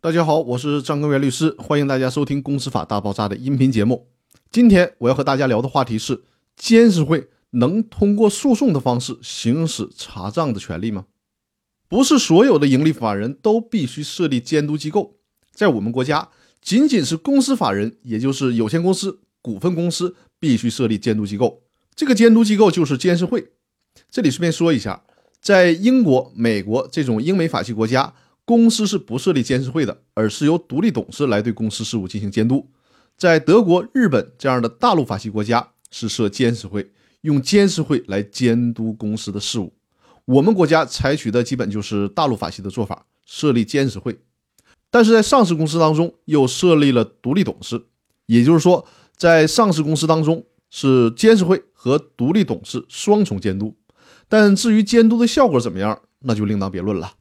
大家好，我是张根源律师，欢迎大家收听《公司法大爆炸》的音频节目。今天我要和大家聊的话题是：监事会能通过诉讼的方式行使查账的权利吗？不是所有的盈利法人都必须设立监督机构，在我们国家，仅仅是公司法人，也就是有限公司、股份公司，必须设立监督机构。这个监督机构就是监事会。这里顺便说一下，在英国、美国这种英美法系国家。公司是不设立监事会的，而是由独立董事来对公司事务进行监督。在德国、日本这样的大陆法系国家是设监事会，用监事会来监督公司的事务。我们国家采取的基本就是大陆法系的做法，设立监事会。但是在上市公司当中又设立了独立董事，也就是说，在上市公司当中是监事会和独立董事双重监督。但至于监督的效果怎么样，那就另当别论了。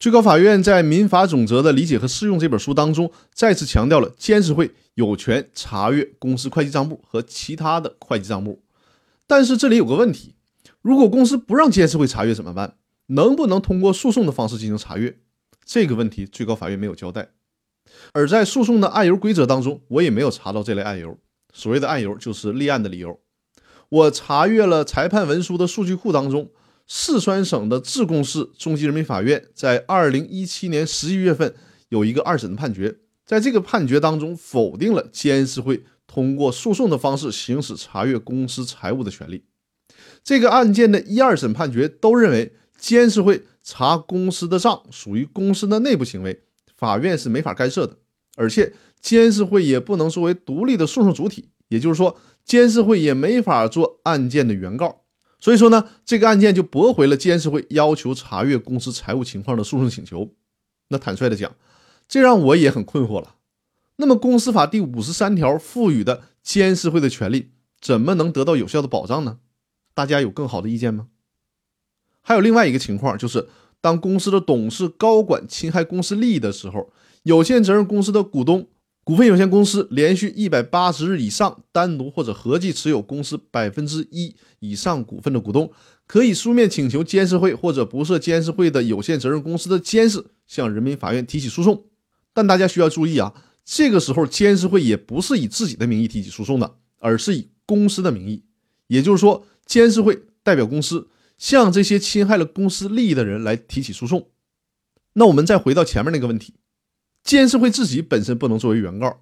最高法院在《民法总则的理解和适用》这本书当中，再次强调了监事会有权查阅公司会计账簿和其他的会计账簿。但是这里有个问题：如果公司不让监事会查阅怎么办？能不能通过诉讼的方式进行查阅？这个问题最高法院没有交代。而在诉讼的案由规则当中，我也没有查到这类案由。所谓的案由就是立案的理由。我查阅了裁判文书的数据库当中。四川省的自贡市中级人民法院在二零一七年十一月份有一个二审的判决，在这个判决当中否定了监事会通过诉讼的方式行使查阅公司财务的权利。这个案件的一二审判决都认为监事会查公司的账属于公司的内部行为，法院是没法干涉的，而且监事会也不能作为独立的诉讼主体，也就是说，监事会也没法做案件的原告。所以说呢，这个案件就驳回了监事会要求查阅公司财务情况的诉讼请求。那坦率的讲，这让我也很困惑了。那么，公司法第五十三条赋予的监事会的权利，怎么能得到有效的保障呢？大家有更好的意见吗？还有另外一个情况，就是当公司的董事、高管侵害公司利益的时候，有限责任公司的股东。股份有限公司连续一百八十日以上单独或者合计持有公司百分之一以上股份的股东，可以书面请求监事会或者不设监事会的有限责任公司的监事向人民法院提起诉讼。但大家需要注意啊，这个时候监事会也不是以自己的名义提起诉讼的，而是以公司的名义。也就是说，监事会代表公司向这些侵害了公司利益的人来提起诉讼。那我们再回到前面那个问题。监事会自己本身不能作为原告，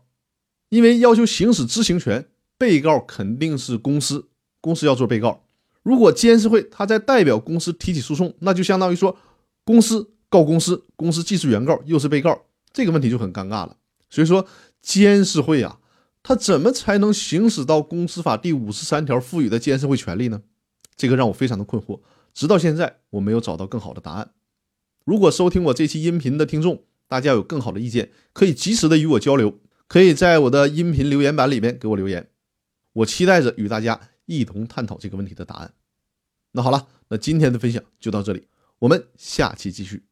因为要求行使知情权，被告肯定是公司，公司要做被告。如果监事会他在代表公司提起诉讼，那就相当于说公司告公司，公司既是原告又是被告，这个问题就很尴尬了。所以说，监事会啊，他怎么才能行使到公司法第五十三条赋予的监事会权利呢？这个让我非常的困惑，直到现在我没有找到更好的答案。如果收听我这期音频的听众，大家有更好的意见，可以及时的与我交流，可以在我的音频留言板里面给我留言，我期待着与大家一同探讨这个问题的答案。那好了，那今天的分享就到这里，我们下期继续。